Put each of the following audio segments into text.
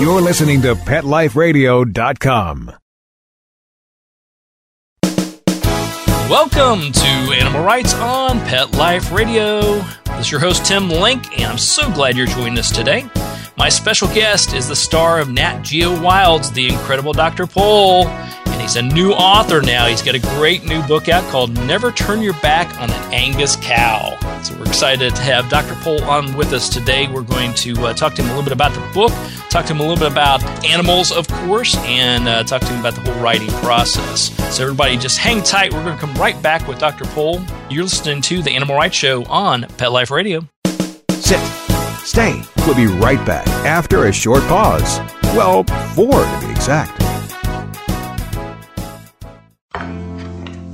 You're listening to PetLifeRadio.com. Welcome to Animal Writes on Pet Life Radio. This is your host, Tim Link, and I'm so glad you're joining us today. My special guest is the star of Nat Geo Wild's The Incredible Dr. Pol, and he's a new author now. He's got a great new book out called Never Turn Your Back on an Angus Cow. So we're excited to have Dr. Pol on with us today. We're going to uh, talk to him a little bit about the book, talk to him a little bit about animals, of course, and uh, talk to him about the whole writing process. So everybody just hang tight. We're going to come right back with Dr. Pol. You're listening to The Animal Writes Show on Pet Life Radio. Sit. Stay. We'll be right back after a short pause. Well, four to be exact.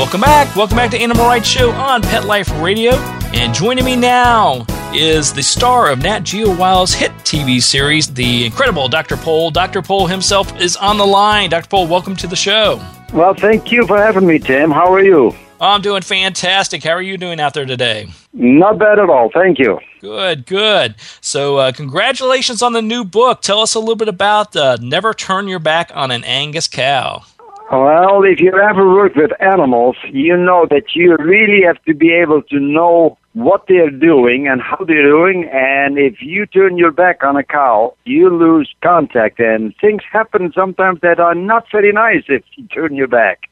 Welcome back. Welcome back to Animal Writes Show on Pet Life Radio. And joining me now is the star of Nat Geo Wild's hit TV series, The Incredible Dr. Pol. Dr. Pol himself is on the line. Dr. Pol, welcome to the show. Well, thank you for having me, Tim. How are you? I'm doing fantastic. How are you doing out there today? Not bad at all. Thank you. Good, good. So, uh, congratulations on the new book. Tell us a little bit about uh, Never Turn Your Back on an Angus Cow. Well, if you ever work with animals, you know that you really have to be able to know what they're doing and how they're doing. And if you turn your back on a cow, you lose contact. And things happen sometimes that are not very nice if you turn your back.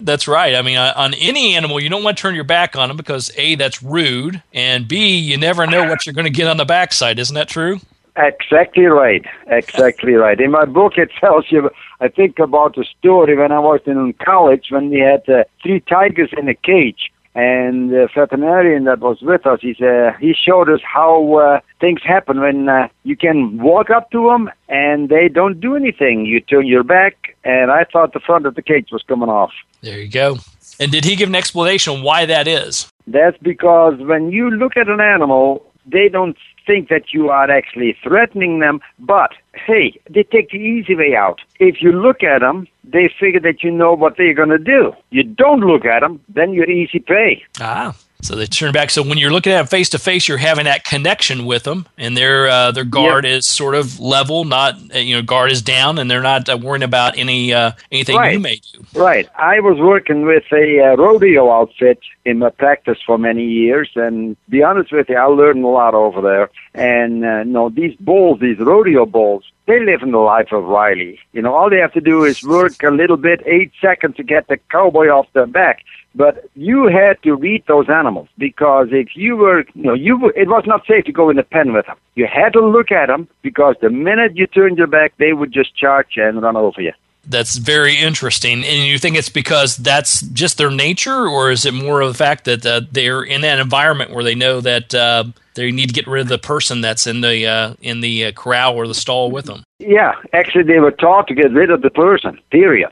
That's right. I mean, uh, on any animal, you don't want to turn your back on them because A, that's rude, and B, you never know what you're going to get on the backside. Isn't that true? Exactly right. Exactly right. In my book, it tells you, I think, about a story when I was in college when we had uh, three tigers in a cage. And the veterinarian that was with us, he said, he showed us how uh, things happen when uh, you can walk up to them and they don't do anything. You turn your back, and I thought the front of the cage was coming off. There you go. And did he give an explanation why that is? That's because when you look at an animal, they don't think that you are actually threatening them, but hey, they take the easy way out. If you look at them, they figure that you know what they're going to do. You don't look at them, then you're easy prey. Ah. So they turn back. So when you're looking at them face to face, you're having that connection with them, and their uh, their guard Yep. is sort of level, not uh, you know guard is down, and they're not uh, worrying about any uh, anything Right. you may do. Right. I was working with a uh, rodeo outfit in my practice for many years, and to be honest with you, I learned a lot over there. And uh, no, these bulls, these rodeo bulls, they live in the life of Riley. You know, all they have to do is work a little bit, eight seconds to get the cowboy off their back. But you had to read those animals because if you were, you know, you were, it was not safe to go in the pen with them. You had to look at them because the minute you turned your back, they would just charge and run over you. That's very interesting. And you think it's because that's just their nature, or is it more of the fact that uh, they're in that environment where they know that uh, they need to get rid of the person that's in the uh, in the uh, corral or the stall with them? Yeah, actually, they were taught to get rid of the person. Period.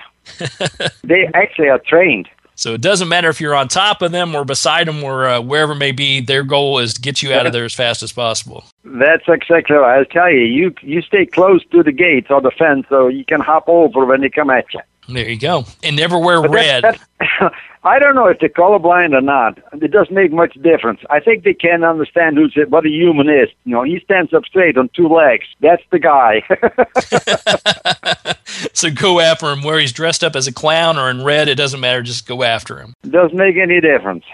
they actually are trained. So it doesn't matter if you're on top of them or beside them or uh, wherever it may be. Their goal is to get you out of there as fast as possible. That's exactly right. I'll tell you, you you stay close to the gates or the fence so you can hop over when they come at you. There you go. And never wear But red. I don't know if they're colorblind or not. It doesn't make much difference. I think they can understand who's what a human is. You know, he stands up straight on two legs. That's the guy. so go after him where he's dressed up as a clown or in red. It doesn't matter. Just go after him. doesn't make any difference.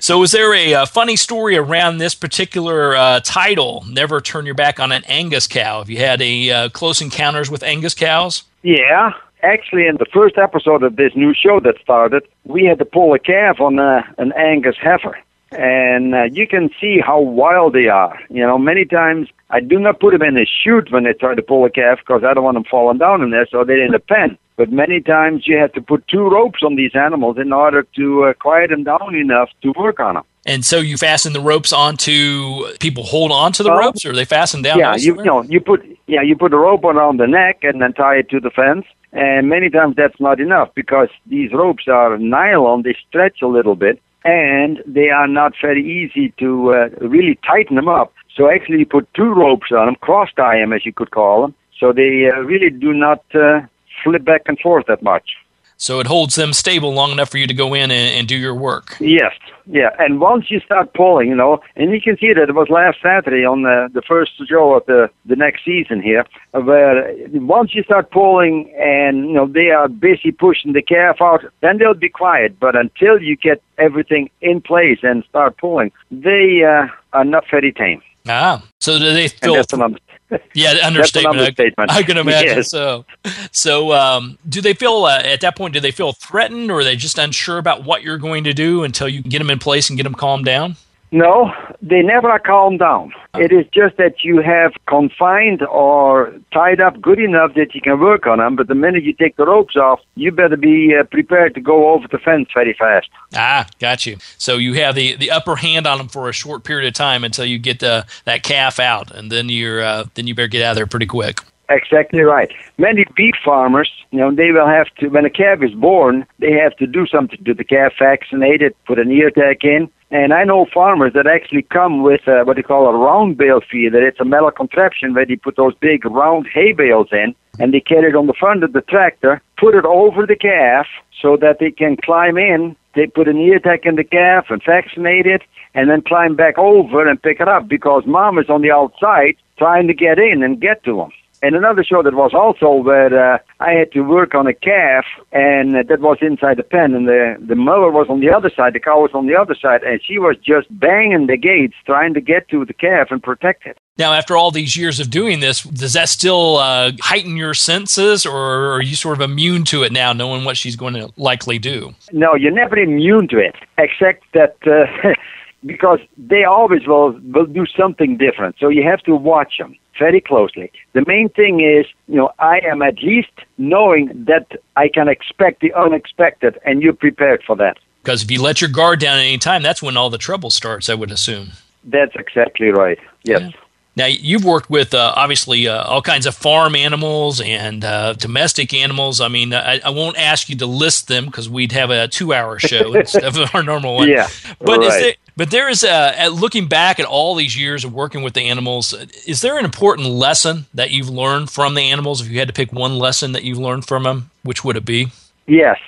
So, is there a, uh funny story around this particular uh, title? Never turn your back on an Angus cow. Have you had a uh, close encounters with Angus cows? Yeah. Actually, in the first episode of this new show that started, we had to pull a calf on uh, an Angus heifer. And uh, you can see how wild they are. You know, many times I do not put them in a chute when they try to pull a calf because I don't want them falling down in there, so they're in a pen. But many times you have to put two ropes on these animals in order to uh, quiet them down enough to work on them. And so you fasten the ropes onto people hold on to the Well, ropes, or they fasten down? yeah, you, you know, you put yeah, you put a rope around the neck and then tie it to the fence. And many times that's not enough because these ropes are nylon; they stretch a little bit, and they are not very easy to uh, really tighten them up. So actually, you put two ropes on them, cross tie them, as you could call them, so they uh, really do not uh, flip back and forth that much. So it holds them stable long enough for you to go in and, and do your work. Yes, yeah. And once you start pulling, you know, and you can see that it was last Saturday on the, the first show of the, the next season here, where once you start pulling and, you know, they are busy pushing the calf out, then they'll be quiet. But until you get everything in place and start pulling, they uh, are not very tame. Ah, so do they And feel? that's an, under- Yeah, an understatement. I- I, can imagine. Yes. So, so um, do they feel uh, at that point? Do they feel threatened, or are they just unsure about what you're going to do until you get them in place and get them calmed down? No, they never are calmed down. It is just that you have confined or tied up good enough that you can work on them, but the minute you take the ropes off, you better be uh, prepared to go over the fence very fast. Ah, got you. So you have the, the upper hand on them for a short period of time until you get the, that calf out, and then you're uh, then you better get out of there pretty quick. Exactly right. Many beef farmers, you know, they will have to, when a calf is born, they have to do something to the calf, vaccinate it, put an ear tag in. And I know farmers that actually come with uh, what they call a round bale feeder. It's a metal contraption where they put those big round hay bales in, and they carry it on the front of the tractor, put it over the calf so that they can climb in. They put an ear tag in the calf and vaccinate it, and then climb back over and pick it up because mom is on the outside trying to get in and get to them. And another show that was also where uh, I had to work on a calf, and uh, that was inside the pen, and the the mother was on the other side, the cow was on the other side, and she was just banging the gates trying to get to the calf and protect it. Now, after all these years of doing this, does that still uh, heighten your senses, or are you sort of immune to it now, knowing what she's going to likely do? No, you're never immune to it, except that uh, because they always will will do something different. So you have to watch them very closely. The main thing is, you know, I am at least knowing that I can expect the unexpected, and you're prepared for that. Because if you let your guard down at any time, that's when all the trouble starts. I would assume. That's exactly right. Yes. Now, you've worked with uh, obviously uh, all kinds of farm animals and uh, domestic animals. I mean, I, I won't ask you to list them because we'd have a two-hour show instead of our normal one. Yeah, but is right. there, but there is a looking back at all these years of working with the animals. Is there an important lesson that you've learned from the animals? If you had to pick one lesson that you've learned from them, which would it be? Yes.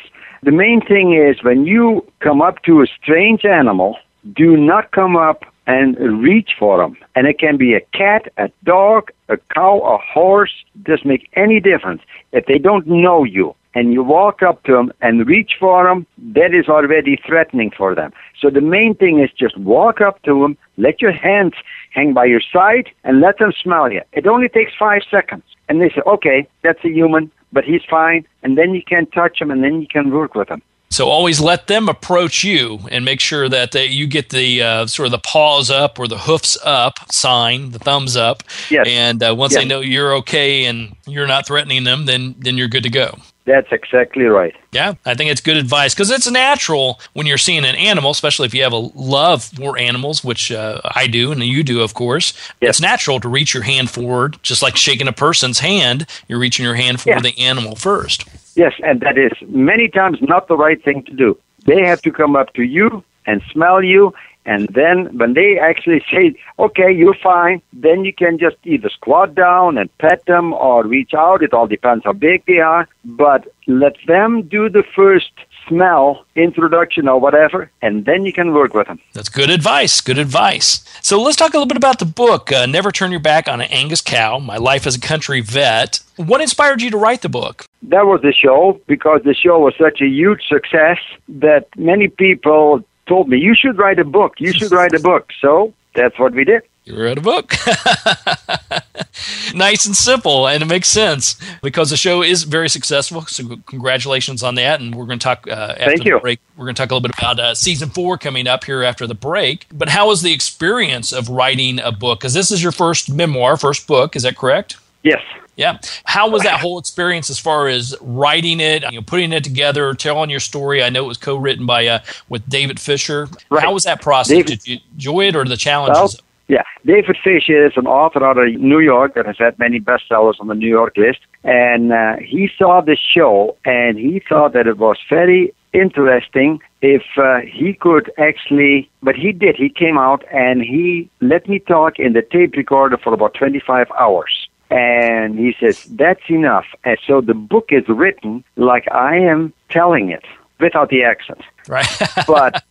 The main thing is when you come up to a strange animal, do not come up and reach for them. And it can be a cat, a dog, a cow, a horse, doesn't make any difference. If they don't know you and you walk up to them and reach for them, that is already threatening for them. So the main thing is just walk up to them, let your hands hang by your side, and let them smell you. It only takes five seconds. And they say, okay, that's a human, but he's fine. And then you can touch him and then you can work with him. So always let them approach you and make sure that they, you get the uh, sort of the paws up or the hoofs up sign, the thumbs up. Yes. And uh, once Yes. they know you're okay and you're not threatening them, then then you're good to go. That's exactly right. Yeah, I think it's good advice because it's natural when you're seeing an animal, especially if you have a love for animals, which uh, I do and you do, of course. Yes. It's natural to reach your hand forward, just like shaking a person's hand. You're reaching your hand for Yeah. the animal first. Yes, and that is many times not the right thing to do. They have to come up to you and smell you, And then when they actually say, okay, you're fine, then you can just either squat down and pet them or reach out. It all depends how big they are. But let them do the first smell introduction or whatever, and then you can work with them. That's good advice. Good advice. So let's talk a little bit about the book, uh, Never Turn Your Back on an Angus Cow My Life as a Country Vet. What inspired you to write the book? That was the show because the show was such a huge success that many people told me, You should write a book. You should write a book. So that's what we did. You wrote a book. nice and simple, and it makes sense because the show is very successful. So, congratulations on that. And we're going to talk uh, after Thank the break. We're going to talk a little bit about uh, season four coming up here after the break. But how was the experience of writing a book? Because this is your first memoir, first book. Is that correct? Yes. Yeah. How was that whole experience as far as writing it, you know, putting it together, telling your story? I know it was co-written by uh, with David Fisher. Right. How was that process? David- Did you enjoy it or the challenges? Well, yeah, David Fisher is an author out of New York that has had many bestsellers on the New York list, and uh, he saw the show and he thought that it was very interesting if uh, he could actually. But he did. He came out and he let me talk in the tape recorder for about 25 hours. And he says, that's enough. And so the book is written like I am telling it without the accent right. but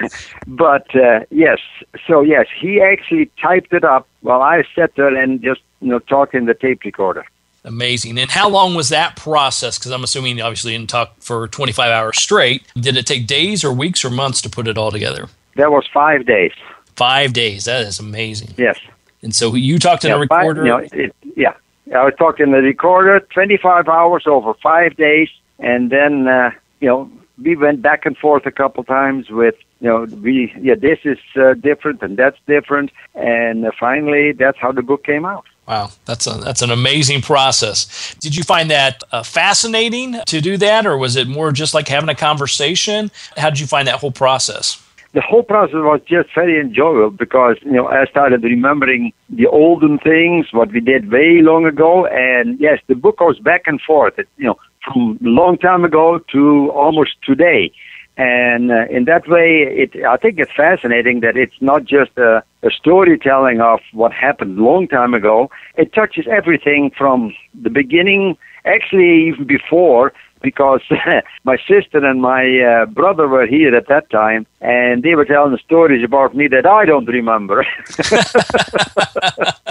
but uh, yes, so yes, he actually typed it up while I sat there and just you know talked in the tape recorder. Amazing. And how long was that process? Because I'm assuming you obviously didn't talk for 25 hours straight. Did it take days or weeks or months to put it all together? That was five days. Five days. That is amazing. Yes. And so you talked in Yeah, a five- recorder. you know, it, yeah, I was talking in the recorder, 25 hours over five days, and then uh, you know we went back and forth a couple times with you know we yeah this is uh, different and that's different, and uh, finally that's how the book came out. Wow, that's a, that's an amazing process. Did you find that uh, fascinating to do that, or was it more just like having a conversation? How did you find that whole process? The whole process was just very enjoyable because you know I started remembering the olden things, what we did way long ago, and yes, the book goes back and forth. You know, from long time ago to almost today, and uh, in that way, it I think it's fascinating that it's not just a, a storytelling of what happened long time ago. It touches everything from the beginning, actually even before because my sister and my uh, brother were here at that time, and they were telling stories about me that I don't remember.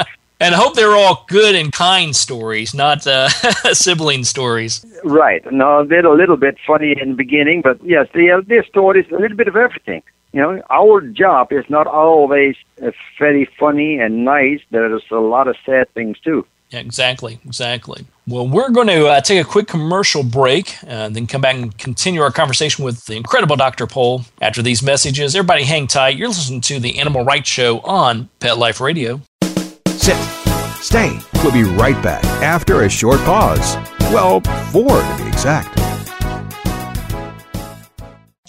And I hope they're all good and kind stories, not uh, sibling stories. right. No, they're a little bit funny in the beginning, but yes, they are, they're stories, a little bit of everything. You know, our job is not always uh, very funny and nice. There's a lot of sad things too. Yeah, exactly, exactly. Well, we're going to uh, take a quick commercial break, uh, then come back and continue our conversation with the incredible Dr. Pol after these messages. Everybody, hang tight. You're listening to the Animal Writes Show on Pet Life Radio. Sit. Stay. We'll be right back after a short pause. Well, four to be exact.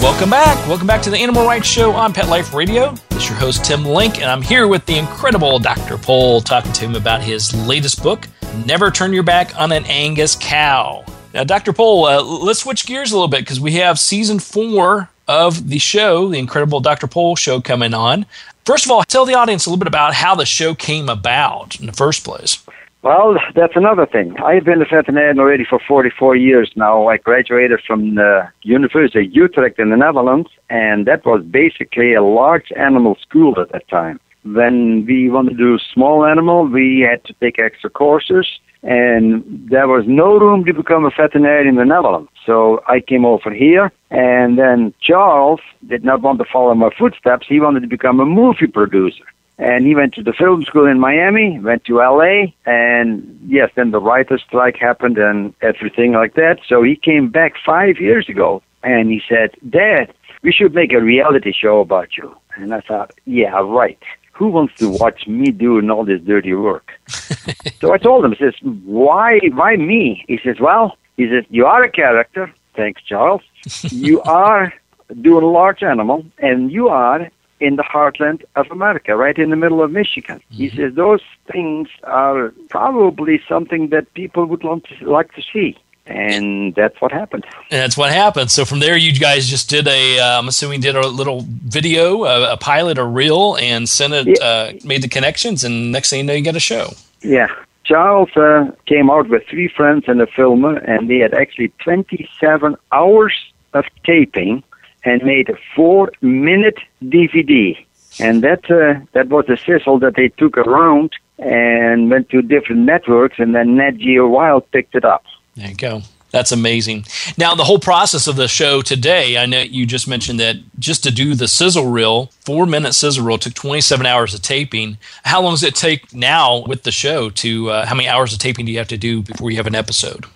Welcome back. Welcome back to the Animal Writes Show on Pet Life Radio. This is your host, Tim Link, and I'm here with the incredible Dr. Pol talking to him about his latest book, Never Turn Your Back on an Angus Cow. Now, Dr. Pol, uh, let's switch gears a little bit because we have season four of the show, the incredible Dr. Pol show, coming on. First of all, tell the audience a little bit about how the show came about in the first place. Well, that's another thing. I've been a veterinarian already for 44 years now. I graduated from the University of Utrecht in the Netherlands, and that was basically a large animal school at that time. When we wanted to do small animal, we had to take extra courses, and there was no room to become a veterinarian in the Netherlands. So I came over here, and then Charles did not want to follow my footsteps. He wanted to become a movie producer. And he went to the film school in Miami, went to LA, and yes, then the writer's strike happened and everything like that. So he came back five years ago and he said, Dad, we should make a reality show about you. And I thought, yeah, right. Who wants to watch me doing all this dirty work? so I told him, I says, why, why me? He says, well, he says, you are a character. Thanks, Charles. you are doing a large animal, and you are in the heartland of America, right in the middle of Michigan. He says those things are probably something that people would want to, like to see. And that's what happened. And that's what happened. So from there, you guys just did a, uh, I'm assuming, did a little video, a, a pilot, a reel, and sent it, uh, made the connections, and next thing you know, you got a show. Yeah. Charles uh, came out with three friends and a filmer, and they had actually 27 hours of taping and made a four-minute DVD. And that uh, that was the sizzle that they took around and went to different networks, and then Nat Geo Wild picked it up. There you go. That's amazing. Now, the whole process of the show today, I know you just mentioned that just to do the sizzle reel, four minute sizzle reel, took 27 hours of taping. How long does it take now with the show to, uh, how many hours of taping do you have to do before you have an episode?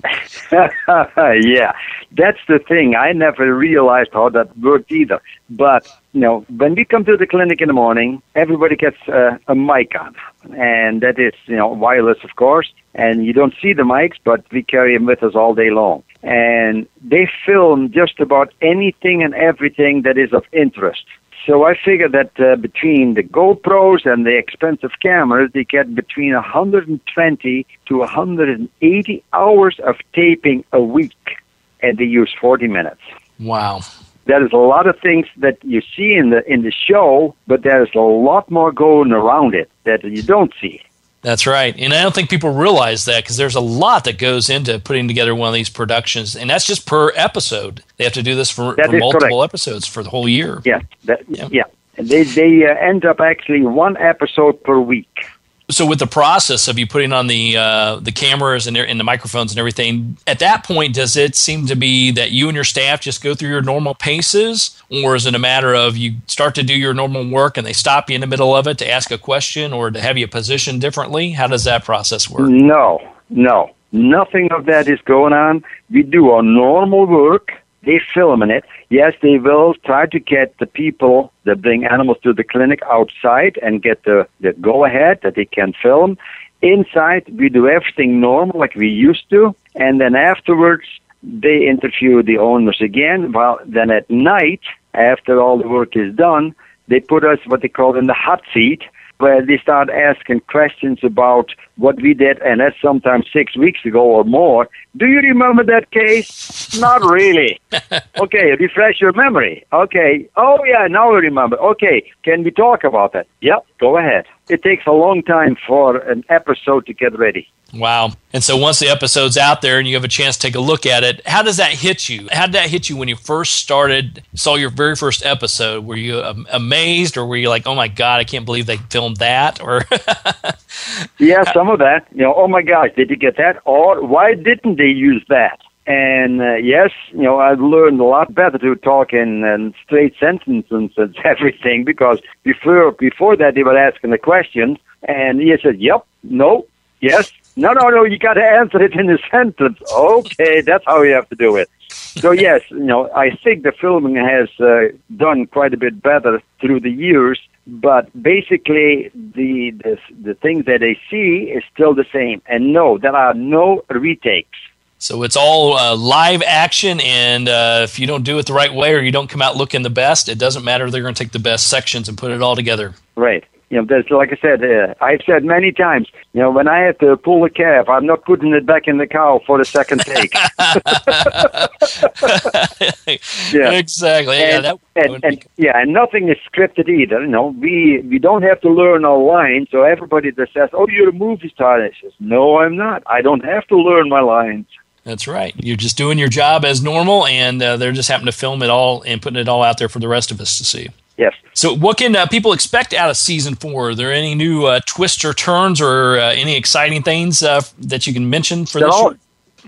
yeah, that's the thing. I never realized how that worked either. But, you know, when we come to the clinic in the morning, everybody gets uh, a mic on. And that is, you know, wireless, of course. And you don't see the mics, but we carry them with us all day long. And they film just about anything and everything that is of interest. So I figure that uh, between the GoPros and the expensive cameras, they get between 120 to 180 hours of taping a week, and they use 40 minutes. Wow. There is a lot of things that you see in the in the show, but there's a lot more going around it that you don't see. That's right. And I don't think people realize that because there's a lot that goes into putting together one of these productions. And that's just per episode. They have to do this for, for multiple correct. episodes for the whole year. Yeah, that, yeah. And they they uh, end up actually one episode per week. So with the process of you putting on the uh, the cameras and, and the microphones and everything, at that point, does it seem to be that you and your staff just go through your normal paces, or is it a matter of you start to do your normal work and they stop you in the middle of it to ask a question or to have you positioned differently? How does that process work? No, no, nothing of that is going on. We do our normal work. They film in it. Yes, they will try to get the people that bring animals to the clinic outside and get the, the go ahead that they can film. Inside, we do everything normal like we used to. And then afterwards, they interview the owners again. Well, then at night, after all the work is done, they put us what they call in the hot seat, where they start asking questions about what we did, and that's sometimes six weeks ago or more. Do you remember that case? Not really. okay, refresh your memory. Okay. Oh yeah, now I remember. Okay, can we talk about that? Yep, go ahead. It takes a long time for an episode to get ready. Wow. And so once the episode's out there and you have a chance to take a look at it, how does that hit you? How did that hit you when you first started, saw your very first episode? Were you um, amazed or were you like, oh my God, I can't believe they filmed that? Or Yeah, some of that. You know, oh my gosh, did you get that? Or why didn't they use that? And uh, yes, you know, I've learned a lot better to talk in, in straight sentences and everything because before before that they were asking the questions, and he said, "Yep, no, yes, no, no, no. You got to answer it in a sentence." Okay, that's how you have to do it. So yes, you know, I think the filming has uh, done quite a bit better through the years, but basically the, the the things that they see is still the same. And no, there are no retakes. So it's all uh, live action, and uh, if you don't do it the right way or you don't come out looking the best, it doesn't matter. They're going to take the best sections and put it all together. Right. You know, there's like I said, uh, I've said many times. You know, when I have to pull a calf, I'm not putting it back in the cow for the second take. yeah, exactly. And, yeah, that, and, and, yeah, and nothing is scripted either. You know, we we don't have to learn our lines. So everybody that says, "Oh, you're a movie star," I says, "No, I'm not. I don't have to learn my lines." That's right. You're just doing your job as normal, and uh, they're just happening to film it all and putting it all out there for the rest of us to see. Yes. So, what can uh, people expect out of season four? Are there any new uh, twists or turns, or uh, any exciting things uh, that you can mention for this? All,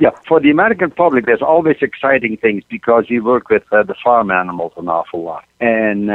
yeah, for the American public, there's always exciting things because you work with uh, the farm animals an awful lot, and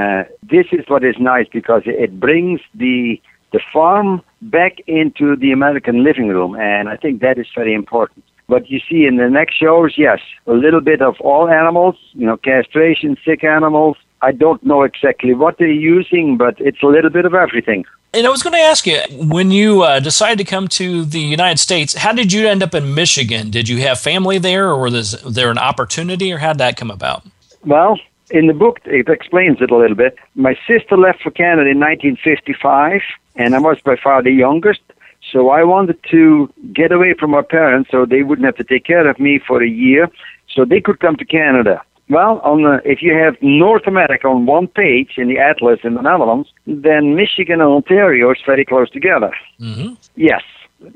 this is what is nice because it brings the the farm back into the American living room, and I think that is very important. But you see in the next shows, yes, a little bit of all animals, you know, castration, sick animals. I don't know exactly what they're using, but it's a little bit of everything. And I was going to ask you, when you uh, decided to come to the United States, how did you end up in Michigan? Did you have family there, or was there an opportunity, or how did that come about? Well, in the book, it explains it a little bit. My sister left for Canada in 1955, and I was by far the youngest. So I wanted to get away from my parents so they wouldn't have to take care of me for a year so they could come to Canada. Well, on the, if you have North America on one page in the atlas in the Netherlands, then Michigan and Ontario is very close together. Mm-hmm. Yes.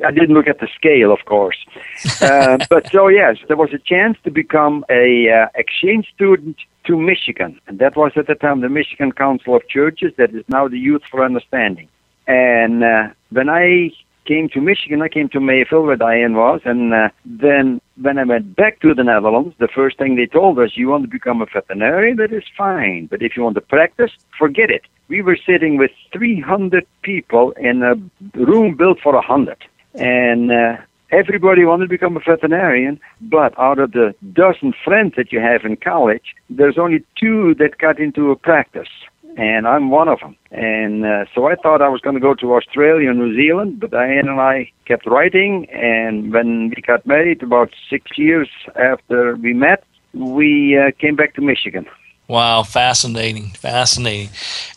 I didn't look at the scale, of course. uh, but so, yes, there was a chance to become a uh, exchange student to Michigan. And that was at the time the Michigan Council of Churches, that is now the Youth for Understanding. And uh, when I came to Michigan, I came to Mayville where Diane was, and uh, then when I went back to the Netherlands, the first thing they told us, you want to become a veterinarian, that is fine, but if you want to practice, forget it. We were sitting with 300 people in a room built for 100, and uh, everybody wanted to become a veterinarian, but out of the dozen friends that you have in college, there's only two that got into a practice and I'm one of them. And uh, so I thought I was going to go to Australia and New Zealand, but Diane and I kept writing. And when we got married, about six years after we met, we uh, came back to Michigan. Wow, fascinating, fascinating.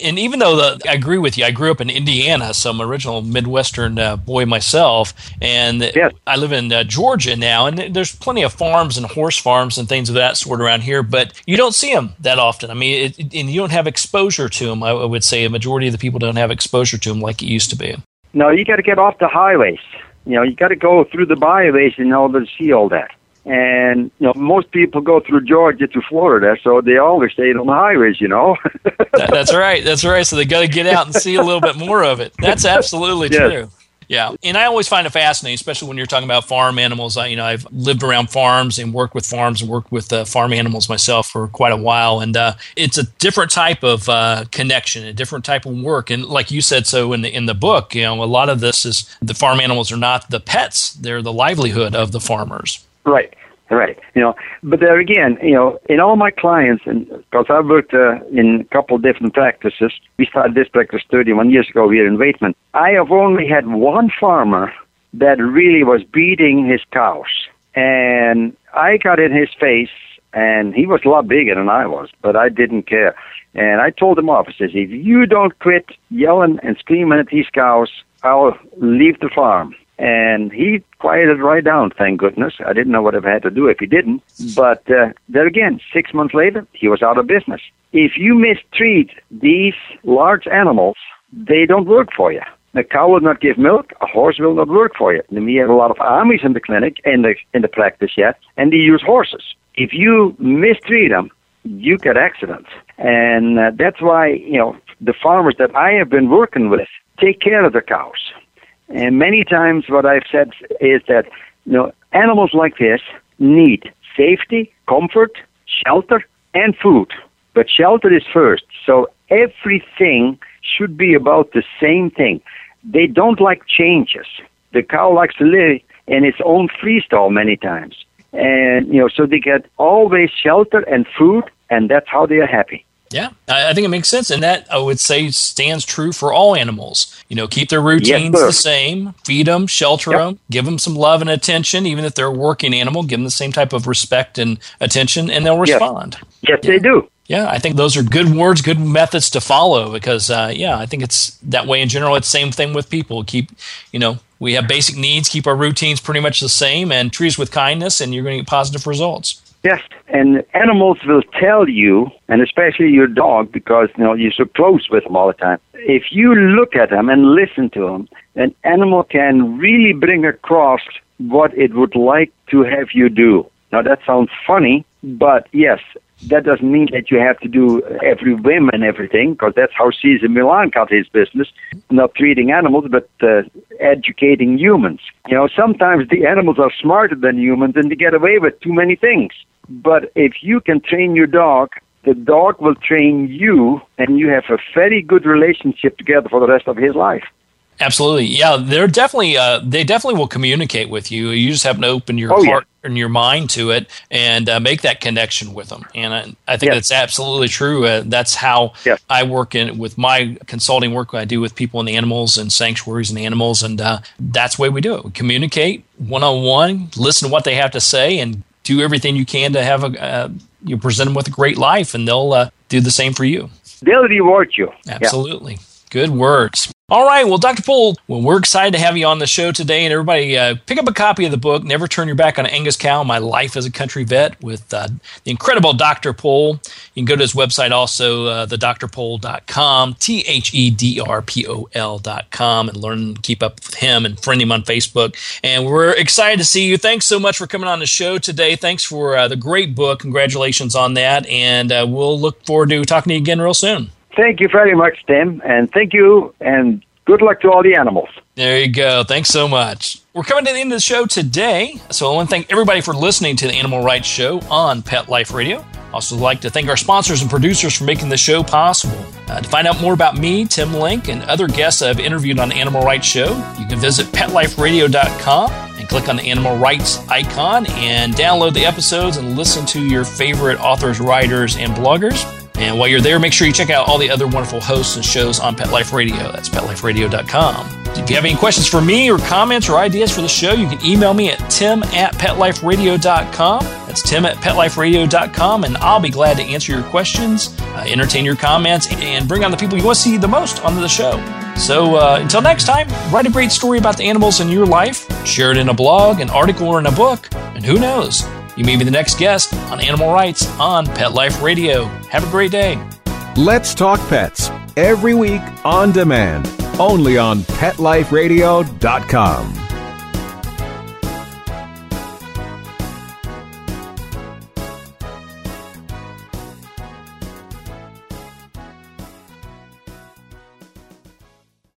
And even though the, I agree with you, I grew up in Indiana, so I'm original Midwestern uh, boy myself, and yes. I live in uh, Georgia now, and there's plenty of farms and horse farms and things of that sort around here, but you don't see them that often. I mean, it, and you don't have exposure to them. I would say a majority of the people don't have exposure to them like it used to be. No, you got to get off the highways. You know, you got to go through the byways in order to see all that. And you know, most people go through Georgia to Florida, so they always stay on the highways. You know. that's right. That's right. So they got to get out and see a little bit more of it. That's absolutely yes. true. Yeah, and I always find it fascinating, especially when you're talking about farm animals. I, you know, I've lived around farms and worked with farms and worked with uh, farm animals myself for quite a while, and uh, it's a different type of uh, connection, a different type of work. And like you said, so in the in the book, you know, a lot of this is the farm animals are not the pets; they're the livelihood of the farmers. Right. Right. You know, but there again, you know, in all my clients, and because I've worked uh, in a couple different practices, we started this practice 31 years ago here in Weidman. I have only had one farmer that really was beating his cows, and I got in his face, and he was a lot bigger than I was, but I didn't care. And I told him off. I says, if you don't quit yelling and screaming at these cows, I'll leave the farm. And he quieted right down, thank goodness. I didn't know what I had to do if he didn't. But uh, there again, six months later, he was out of business. If you mistreat these large animals, they don't work for you. A cow will not give milk. A horse will not work for you. And we have a lot of Amish in the clinic, in the in the practice yet, and they use horses. If you mistreat them, you get accidents, and uh, that's why you know the farmers that I have been working with take care of the cows. And many times what I've said is that, you know, animals like this need safety, comfort, shelter, and food. But shelter is first. So everything should be about the same thing. They don't like changes. The cow likes to live in its own freestyle many times. And, you know, so they get always shelter and food, and that's how they are happy. Yeah, I think it makes sense. And that I would say stands true for all animals. You know, keep their routines yes, the same, feed them, shelter yep. them, give them some love and attention. Even if they're a working animal, give them the same type of respect and attention, and they'll respond. Yes, yes yeah. they do. Yeah, I think those are good words, good methods to follow because, uh, yeah, I think it's that way in general. It's same thing with people. Keep, you know, we have basic needs, keep our routines pretty much the same, and treat us with kindness, and you're going to get positive results. Yes, and animals will tell you, and especially your dog, because you know you're so close with them all the time. If you look at them and listen to them, an animal can really bring across what it would like to have you do. Now that sounds funny, but yes, that doesn't mean that you have to do every whim and everything, because that's how Cesar Millan got his business, not treating animals, but uh, educating humans. You know, sometimes the animals are smarter than humans and they get away with too many things. But if you can train your dog, the dog will train you, and you have a very good relationship together for the rest of his life. Absolutely, yeah. They're definitely uh, they definitely will communicate with you. You just have to open your oh, heart your mind to it and uh, make that connection with them. And I, I think yes. that's absolutely true. Uh, that's how yes. I work in with my consulting work. I do with people and the animals and sanctuaries and animals, and uh, that's the way we do it. We communicate one on one, listen to what they have to say, and do everything you can to have a uh, you present them with a great life, and they'll uh, do the same for you. They'll reward you. Absolutely. Yeah. Good words. All right. Well, Dr. Pol, well, we're excited to have you on the show today. And everybody, uh, pick up a copy of the book, Never Turn Your Back on Angus Cow My Life as a Country Vet, with uh, the incredible Dr. Pol. You can go to his website also, uh, thedrpol.com, T H E D R P O L.com, and learn, keep up with him and friend him on Facebook. And we're excited to see you. Thanks so much for coming on the show today. Thanks for uh, the great book. Congratulations on that. And uh, we'll look forward to talking to you again real soon. Thank you very much, Tim, and thank you, and good luck to all the animals. There you go. Thanks so much. We're coming to the end of the show today, so I want to thank everybody for listening to the Animal Writes Show on Pet Life Radio. Also, like to thank our sponsors and producers for making the show possible. Uh, to find out more about me, Tim Link, and other guests I've interviewed on the Animal Writes Show, you can visit PetLifeRadio.com and click on the Animal Writes icon and download the episodes and listen to your favorite authors, writers, and bloggers. And while you're there, make sure you check out all the other wonderful hosts and shows on Pet Life Radio. That's petliferadio.com. If you have any questions for me or comments or ideas for the show, you can email me at tim at petliferadio.com. That's tim at petliferadio.com, and I'll be glad to answer your questions, uh, entertain your comments, and bring on the people you want to see the most onto the show. So uh, until next time, write a great story about the animals in your life, share it in a blog, an article, or in a book, and who knows? You may be the next guest on Animal Writes on Pet Life Radio. Have a great day. Let's Talk Pets every week on demand, only on PetLifeRadio.com.